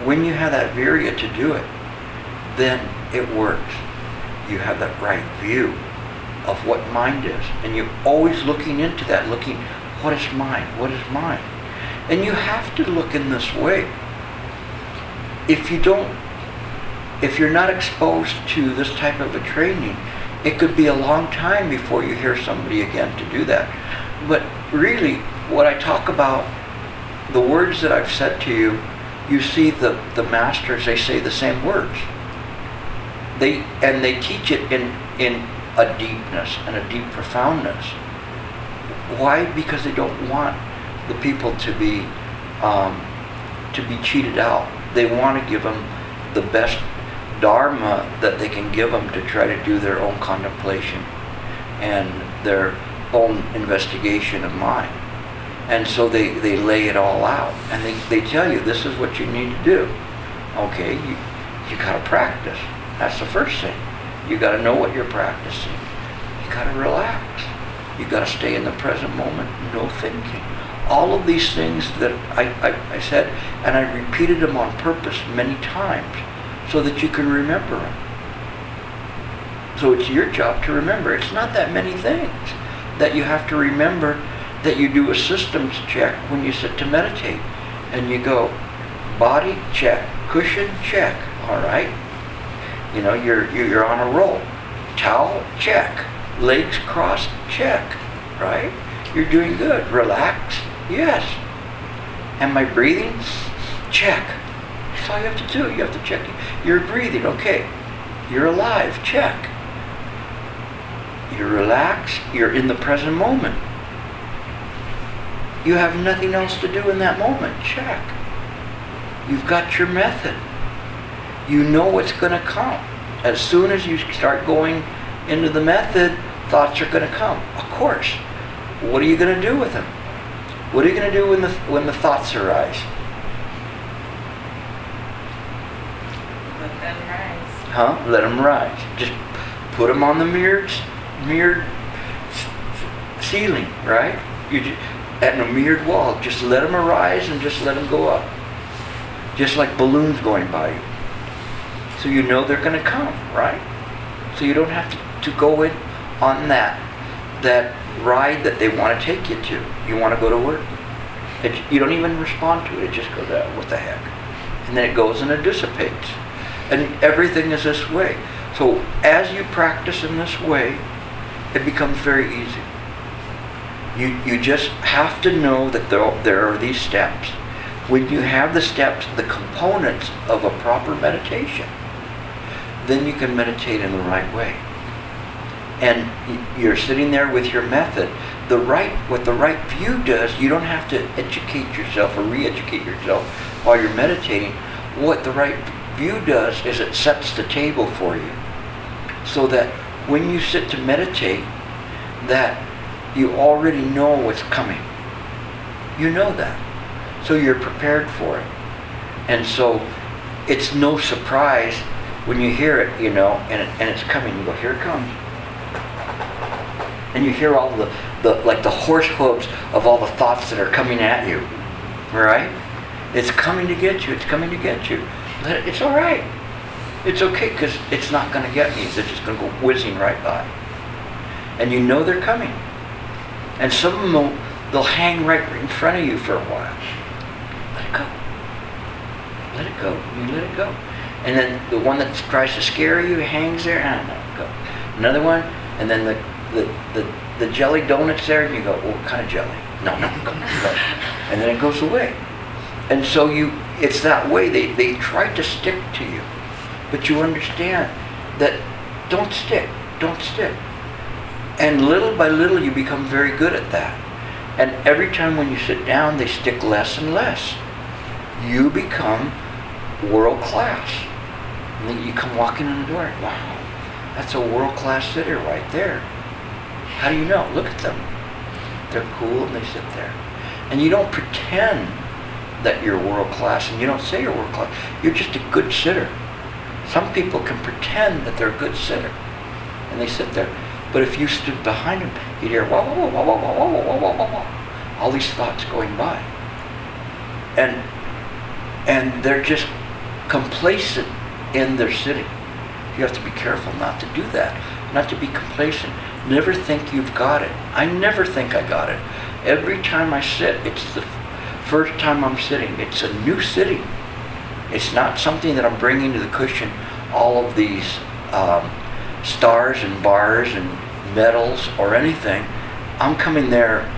When you have that virya to do it, then it works. You have that right view of what mind is. And you're always looking into that, looking, what is mind? What is mine? And you have to look in this way. If you don't, if you're not exposed to this type of a training, it could be a long time before you hear somebody again to do that. But really, what I talk about, the words that I've said to you, you see the, the masters, they say the same words. They, and they teach it in, in a deepness and a deep profoundness. Why? Because they don't want the people to be, um, to be cheated out. They want to give them the best dharma that they can give them to try to do their own contemplation and their own investigation of mind. And so they, they lay it all out. And they, they tell you, this is what you need to do. Okay, you, you got to practice. That's the first thing. You got to know what you're practicing. You got to relax. You got to stay in the present moment. No thinking. All of these things that I, I, I said, and I repeated them on purpose many times so that you can remember them. So it's your job to remember. It's not that many things that you have to remember that you do a systems check when you sit to meditate. And you go, body check, cushion check, all right? You know, you're, you're on a roll. Towel, check. Legs crossed, check, right? You're doing good. Relax, yes. Am I breathing? Check. That's all you have to do. You have to check. You're breathing, okay. You're alive, check. You're relaxed, you're in the present moment. You have nothing else to do in that moment, check. You've got your method. You know what's going to come. As soon as you start going into the method, thoughts are going to come. Of course. What are you going to do with them? What are you going to do when the, when the thoughts arise? Let them rise. Huh? Let them rise. Just put them on the mirrored, mirrored ceiling, right? You just, at a mirrored wall. Just let them arise and just let them go up. Just like balloons going by you. So you know they're going to come, right? So you don't have to, to go in on that, that ride that they want to take you to. You want to go to work. It, you don't even respond to it. It just goes, ah, what the heck? And then it goes and it dissipates. And everything is this way. So as you practice in this way, it becomes very easy. You, you just have to know that there, there are these steps. When you have the steps, the components of a proper meditation, then you can meditate in the right way. And you're sitting there with your method. The right, what the right view does, you don't have to educate yourself or re-educate yourself while you're meditating. What the right view does is it sets the table for you so that when you sit to meditate, that you already know what's coming. You know that. So you're prepared for it. And so it's no surprise when you hear it, you know, and, it, and it's coming. You go, here it comes. And you hear all the, the, like the horse hooves of all the thoughts that are coming at you. Right? It's coming to get you. It's coming to get you. It, it's all right. It's okay because it's not going to get me. They're just going to go whizzing right by. And you know they're coming. And some of them will, they'll hang right in front of you for a while. Let it go. Let it go. You let it go. And then the one that tries to scare you hangs there and let it go. Another one, and then the, the, the, the jelly donuts there, and you go, well, what kind of jelly? No, no, go, go. And then it goes away. And so you, it's that way. They, they try to stick to you. But you understand that don't stick, don't stick. And little by little you become very good at that. And every time when you sit down, they stick less and less. You become world class. And then you come walking in the door, wow, that's a world class sitter right there. How do you know? Look at them. They're cool and they sit there. And you don't pretend that you're world class and you don't say you're world class. You're just a good sitter. Some people can pretend that they're a good sitter and they sit there. But if you stood behind them, you'd hear wah, wah, wah, wah, wah, wah, wah, wah, wah, wah, all these thoughts going by. And, and they're just complacent in their sitting. You have to be careful not to do that, not to be complacent. Never think you've got it. I never think I got it. Every time I sit, it's the first time I'm sitting. It's a new sitting. It's not something that I'm bringing to the cushion, all of these um, stars and bars and medals or anything. I'm coming there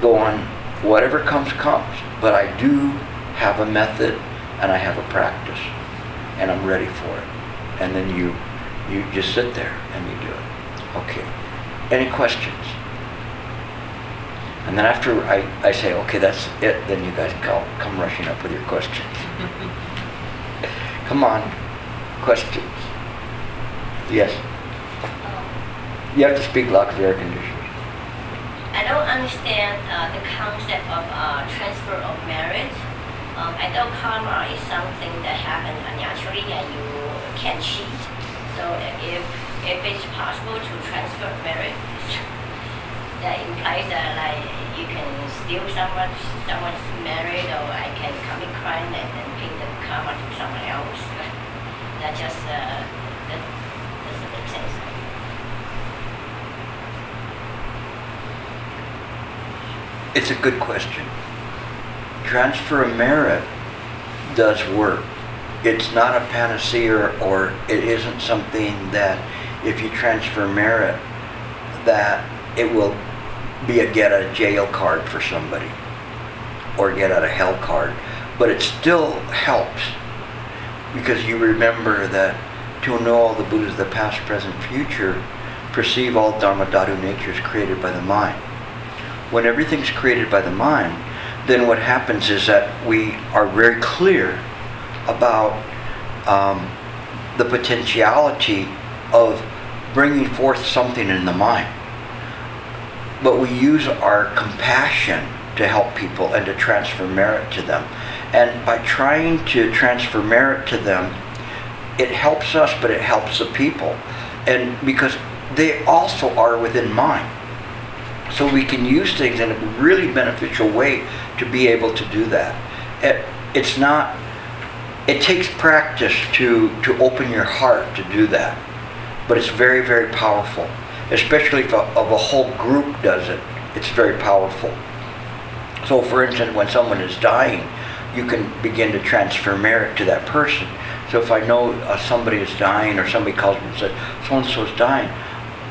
going, whatever comes, comes. But I do have a method and I have a practice and I'm ready for it. And then you, you just sit there and you do it. Okay. Any questions? And then after I, I say, okay, that's it, then you guys come, come rushing up with your questions. Come on, questions. Yes. You have to speak loud because air conditioners. I don't understand uh, the concept of uh, transfer of merit. Um, I know karma is something that happens naturally and you can cheat. So if if it's possible to transfer merit, that implies that like you can steal someone's someone's merit or I can commit crime and then pay the karma to someone else. that just uh, that doesn't make sense. It's a good question. Transfer of merit does work. It's not a panacea or it isn't something that if you transfer merit that it will be a get out of jail card for somebody or get out of hell card. But it still helps because you remember that to know all the Buddhas of the past, present, future, perceive all Dharma Dhatu natures created by the mind. When everything's created by the mind, then what happens is that we are very clear about um, the potentiality of bringing forth something in the mind. But we use our compassion to help people and to transfer merit to them. And by trying to transfer merit to them, it helps us, but it helps the people. And because they also are within mind. So we can use things in a really beneficial way to be able to do that. It, it's not, it takes practice to, to open your heart to do that. But it's very, very powerful. especially if a, of a whole group does it, it's very powerful. So, for instance, when someone is dying, you can begin to transfer merit to that person. So, if I know uh, somebody is dying, or somebody calls me and says, "So and so is dying,"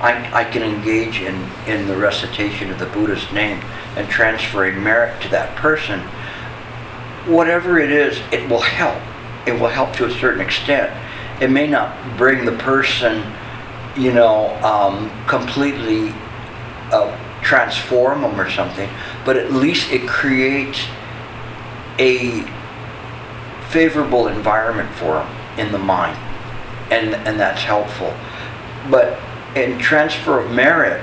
I, I can engage in in the recitation of the Buddha's name and transferring merit to that person. Whatever it is, it will help. It will help to a certain extent. It may not bring the person, you know, um, completely uh, transform them or something, but at least it creates a favorable environment for them in the mind, and and that's helpful. But in transfer of merit,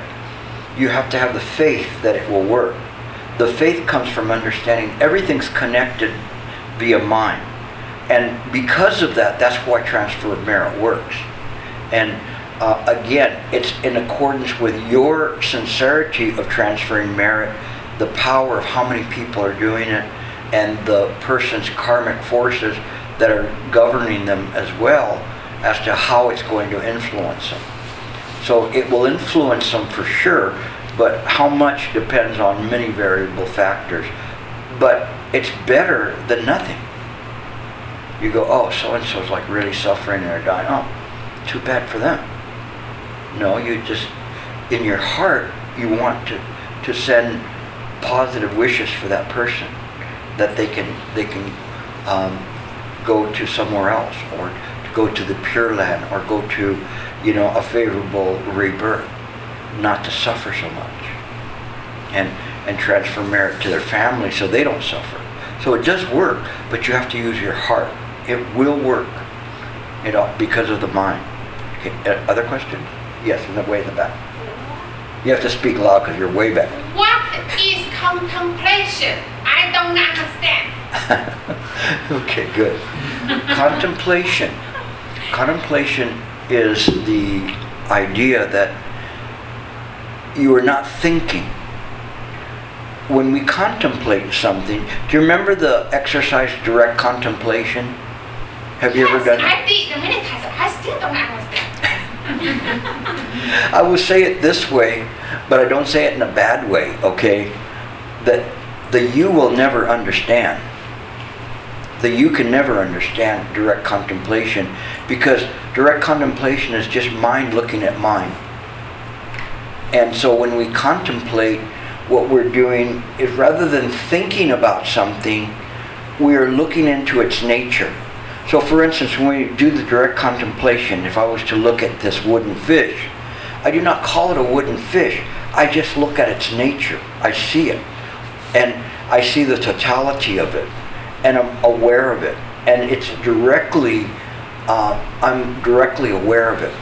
you have to have the faith that it will work. The faith comes from understanding everything's connected via mind, and because of that, that's why transfer of merit works. And uh, again, it's in accordance with your sincerity of transferring merit, the power of how many people are doing it, and the person's karmic forces that are governing them as well as to how it's going to influence them. So it will influence them for sure, but how much depends on many variable factors. But it's better than nothing. You go, oh, so and so's like really suffering and they're dying. Oh, too bad for them. No, you just, in your heart, you want to, to send positive wishes for that person that they can they can um, go to somewhere else or to go to the Pure Land or go to you know a favorable rebirth, not to suffer so much, and and transfer merit to their family so they don't suffer. So it does work, but you have to use your heart. It will work, you know, because of the mind. Okay, uh, other questions? Yes, in the way in the back. You have to speak loud because you're way back. What is contemplation? I don't understand. okay, good. Contemplation. Contemplation is the idea that you are not thinking. When we contemplate something, do you remember the exercise direct contemplation? Have you ever done it? I did many times. I still don't understand. I will say it this way, but I don't say it in a bad way, okay? That the you will never understand. The you can never understand direct contemplation because direct contemplation is just mind looking at mind. And so when we contemplate, what we're doing is rather than thinking about something, we are looking into its nature. So, for instance, when we do the direct contemplation, if I was to look at this wooden fish, I do not call it a wooden fish. I just look at its nature. I see it. And I see the totality of it. And I'm aware of it. And it's directly, uh, I'm directly aware of it.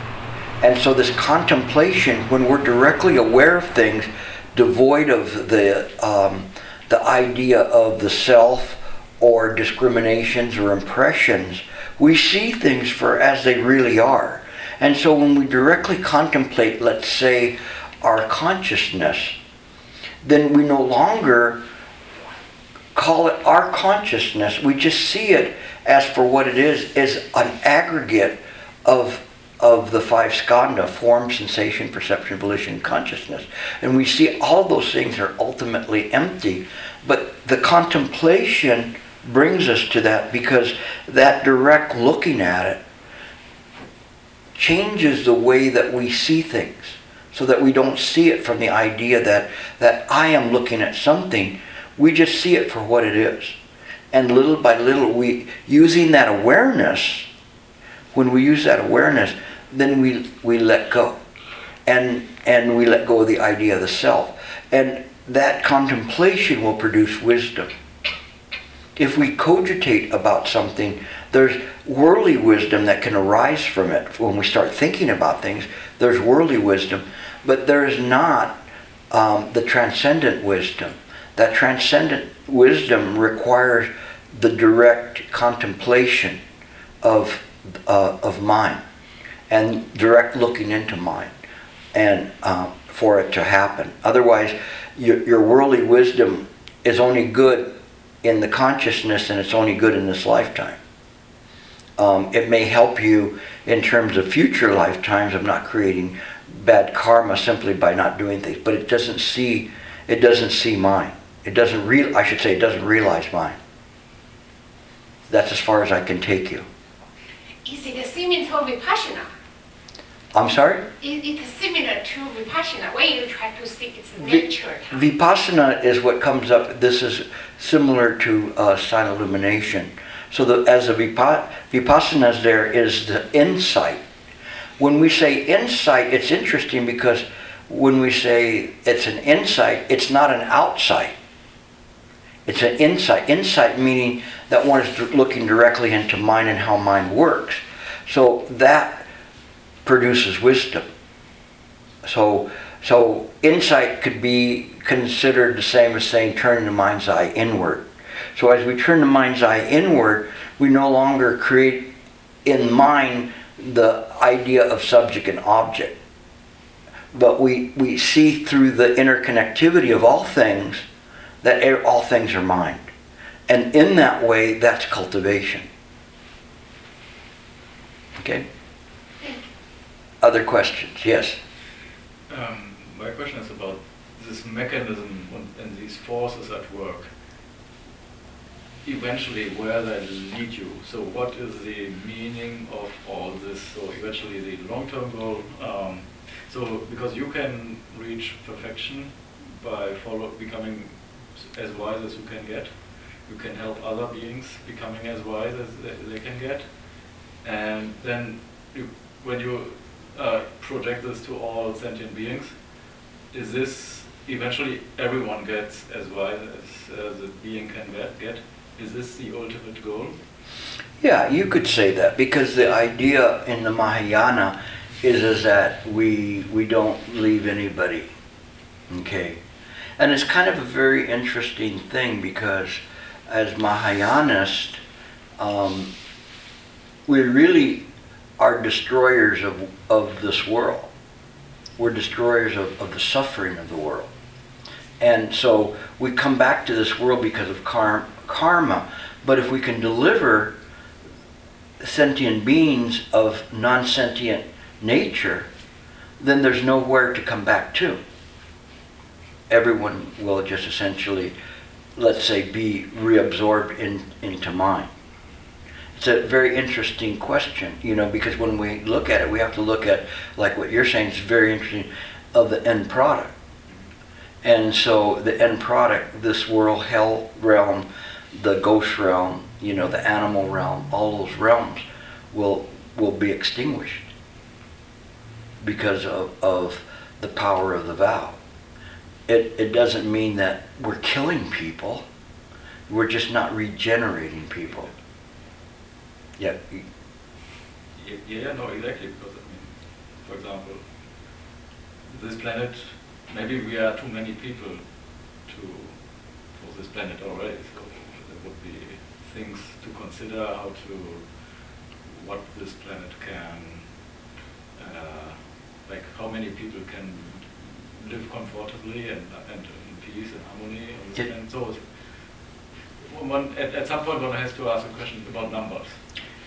And so, this contemplation, when we're directly aware of things, devoid of the, um, the idea of the self or discriminations or impressions, we see things for as they really are. And so when we directly contemplate, let's say, our consciousness, then we no longer call it our consciousness. We just see it as for what it is, as an aggregate of of the five skandha form, sensation, perception, volition, consciousness. And we see all those things are ultimately empty. But the contemplation brings us to that because that direct looking at it changes the way that we see things so that we don't see it from the idea that, that I am looking at something. We just see it for what it is. And little by little, we using that awareness, when we use that awareness, then we, we let go. And, and we let go of the idea of the self. And that contemplation will produce wisdom. If we cogitate about something, there's worldly wisdom that can arise from it. When we start thinking about things, there's worldly wisdom, but there is not um, the transcendent wisdom. That transcendent wisdom requires the direct contemplation of, uh, of mind and direct looking into mind and uh, for it to happen. Otherwise, your, your worldly wisdom is only good in the consciousness and it's only good in this lifetime. Um, it may help you in terms of future lifetimes of not creating bad karma simply by not doing things, but it doesn't see, it doesn't see mine. It doesn't real, I should say, it doesn't realize mine. That's as far as I can take you. Is it similar to Vipassana? I'm sorry? Is it similar to Vipassana when you try to see its nature? Vipassana is what comes up, this is similar to uh, silent illumination. So the, as a vipa, Vipassana there is the insight. When we say insight, it's interesting because when we say it's an insight, it's not an outsight. It's an insight. Insight meaning that one is looking directly into mind and how mind works. So that produces wisdom. So, so insight could be considered the same as saying turning the mind's eye inward. So as we turn the mind's eye inward, we no longer create in mind the idea of subject and object. But we, we see through the interconnectivity of all things that all things are mind. And in that way, that's cultivation. Okay? Other questions? Yes. Um, my question is about this mechanism and, these forces at work. Eventually, where they lead you. So, what is the meaning of all this? So, eventually, the long-term goal. Um, so, because you can reach perfection by follow, becoming as wise as you can get, you can help other beings becoming as wise as they, can get, and then you, when you uh, project this to all sentient beings, is this eventually everyone gets as wise as uh, the being can get, get? Is this the ultimate goal? Yeah, you could say that because the idea in the Mahayana is, is that we we don't leave anybody. Okay. And it's kind of a very interesting thing because as Mahayanists, um, we really are destroyers of, of this world. We're destroyers of, of the suffering of the world. And so we come back to this world because of kar- karma. But if we can deliver sentient beings of non sentient nature, then there's nowhere to come back to. Everyone will just essentially, let's say, be reabsorbed in, into mind. It's a very interesting question, you know, because when we look at it, we have to look at, like what you're saying, is very interesting, of the end product. And so the end product, this world, hell realm, the ghost realm, you know, the animal realm, all those realms will will be extinguished because of, of the power of the vow. It, it doesn't mean that we're killing people. We're just not regenerating people. Yeah, y- Ye- Yeah, no, exactly. Because I mean, for example, this planet, maybe we are too many people to for this planet already. So there would be things to consider how to what this planet can, uh, like how many people can live comfortably and and in peace and harmony and, planet. So one, at, at some point one has to ask a question about numbers.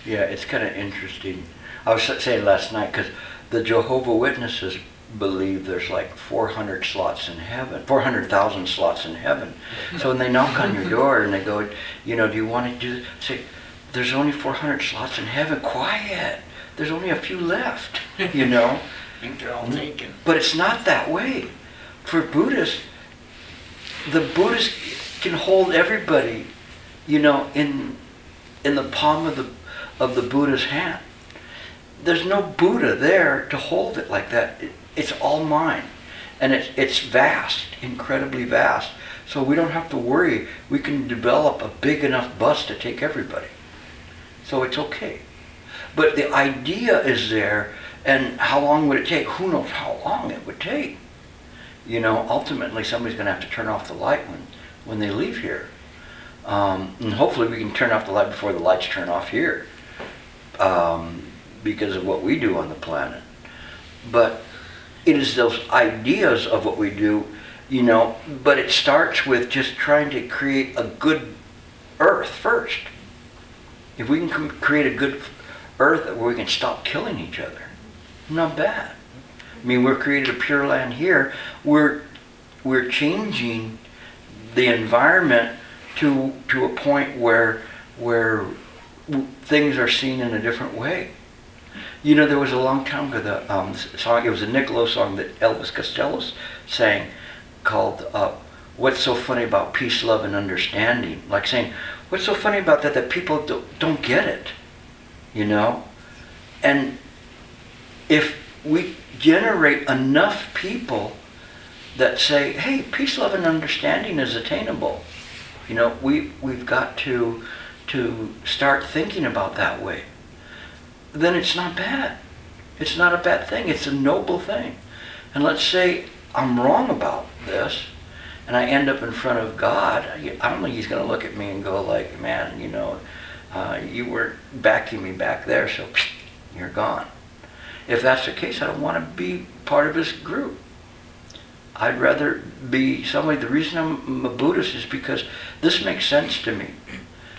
yeah, it's kind of interesting. I was saying last night because the Jehovah Witnesses believe there's like 400 slots in heaven, 400,000 slots in heaven. So when they knock on your door and they go, you know, do you want to do? this? Say, there's only 400 slots in heaven. Quiet. There's only a few left. You know. I think they're all mm-hmm. taken. But it's not that way. For Buddhists, the Buddhists can hold everybody, you know, in in the palm of the of the Buddha's hand. There's no Buddha there to hold it like that. It, it's all mine. And it's it's vast, incredibly vast. So we don't have to worry. We can develop a big enough bus to take everybody. So it's okay. But the idea is there, and how long would it take? Who knows how long it would take? You know, ultimately somebody's going to have to turn off the light when, when they leave here. Um, and hopefully we can turn off the light before the lights turn off here um, because of what we do on the planet. But it is those ideas of what we do, you know, but it starts with just trying to create a good earth first. If we can create a good earth where we can stop killing each other, not bad. I mean, we're created a pure land here. We're we're changing the environment to to a point where where things are seen in a different way. You know, there was a long time ago the um, song. It was a Nick Lowe song that Elvis Costello sang, called uh, "What's So Funny About Peace, Love, and Understanding." Like saying, "What's so funny about that? That people don't, don't get it." You know, and if we generate enough people that say, "Hey, peace, love, and understanding is attainable," you know, we we've got to to start thinking about that way. Then it's not bad. It's not a bad thing. It's a noble thing. And let's say I'm wrong about this, and I end up in front of God. I don't think He's going to look at me and go like, "Man, you know, uh, you were backing me back there, so you're gone." If that's the case, I don't want to be part of His group. I'd rather be somebody. The reason I'm a Buddhist is because this makes sense to me.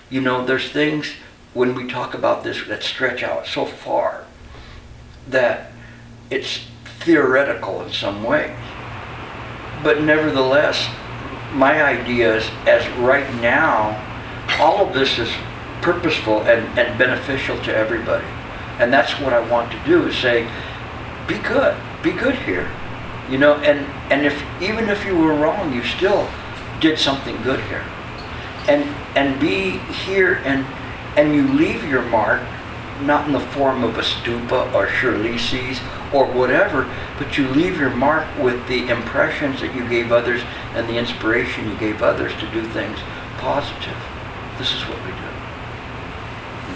You know, there's things when we talk about this that stretch out so far that it's theoretical in some ways. But nevertheless, my idea is as right now, all of this is purposeful and, and beneficial to everybody. And that's what I want to do is say, be good, be good here. You know, and, and if even if you were wrong, you still did something good here. And and be here and and you leave your mark not in the form of a stupa or shirlisis or whatever, but you leave your mark with the impressions that you gave others and the inspiration you gave others to do things positive. This is what we do.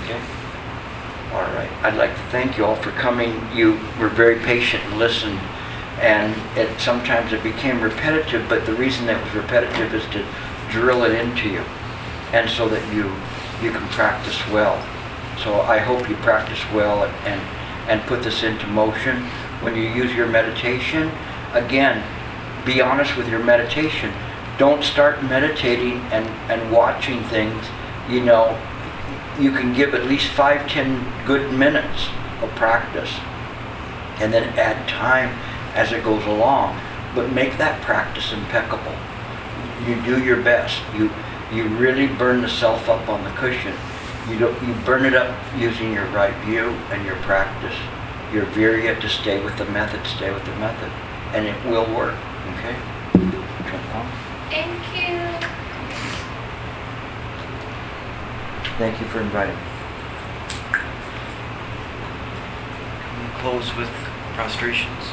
Okay? I'd like to thank you all for coming. You were very patient and listened. And it, sometimes it became repetitive, but the reason that was repetitive is to drill it into you. And so that you, you can practice well. So I hope you practice well and, and put this into motion. When you use your meditation, again, be honest with your meditation. Don't start meditating and, and watching things. You know, you can give at least five, ten good minutes of practice and then add time as it goes along. But make that practice impeccable. You do your best. You you really burn the self up on the cushion. You don't you burn it up using your right view and your practice. Your virya to stay with the method, stay with the method. And it will work. Okay? Thank you. Thank you for inviting me. Can we close with prostrations?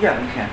Yeah, we can.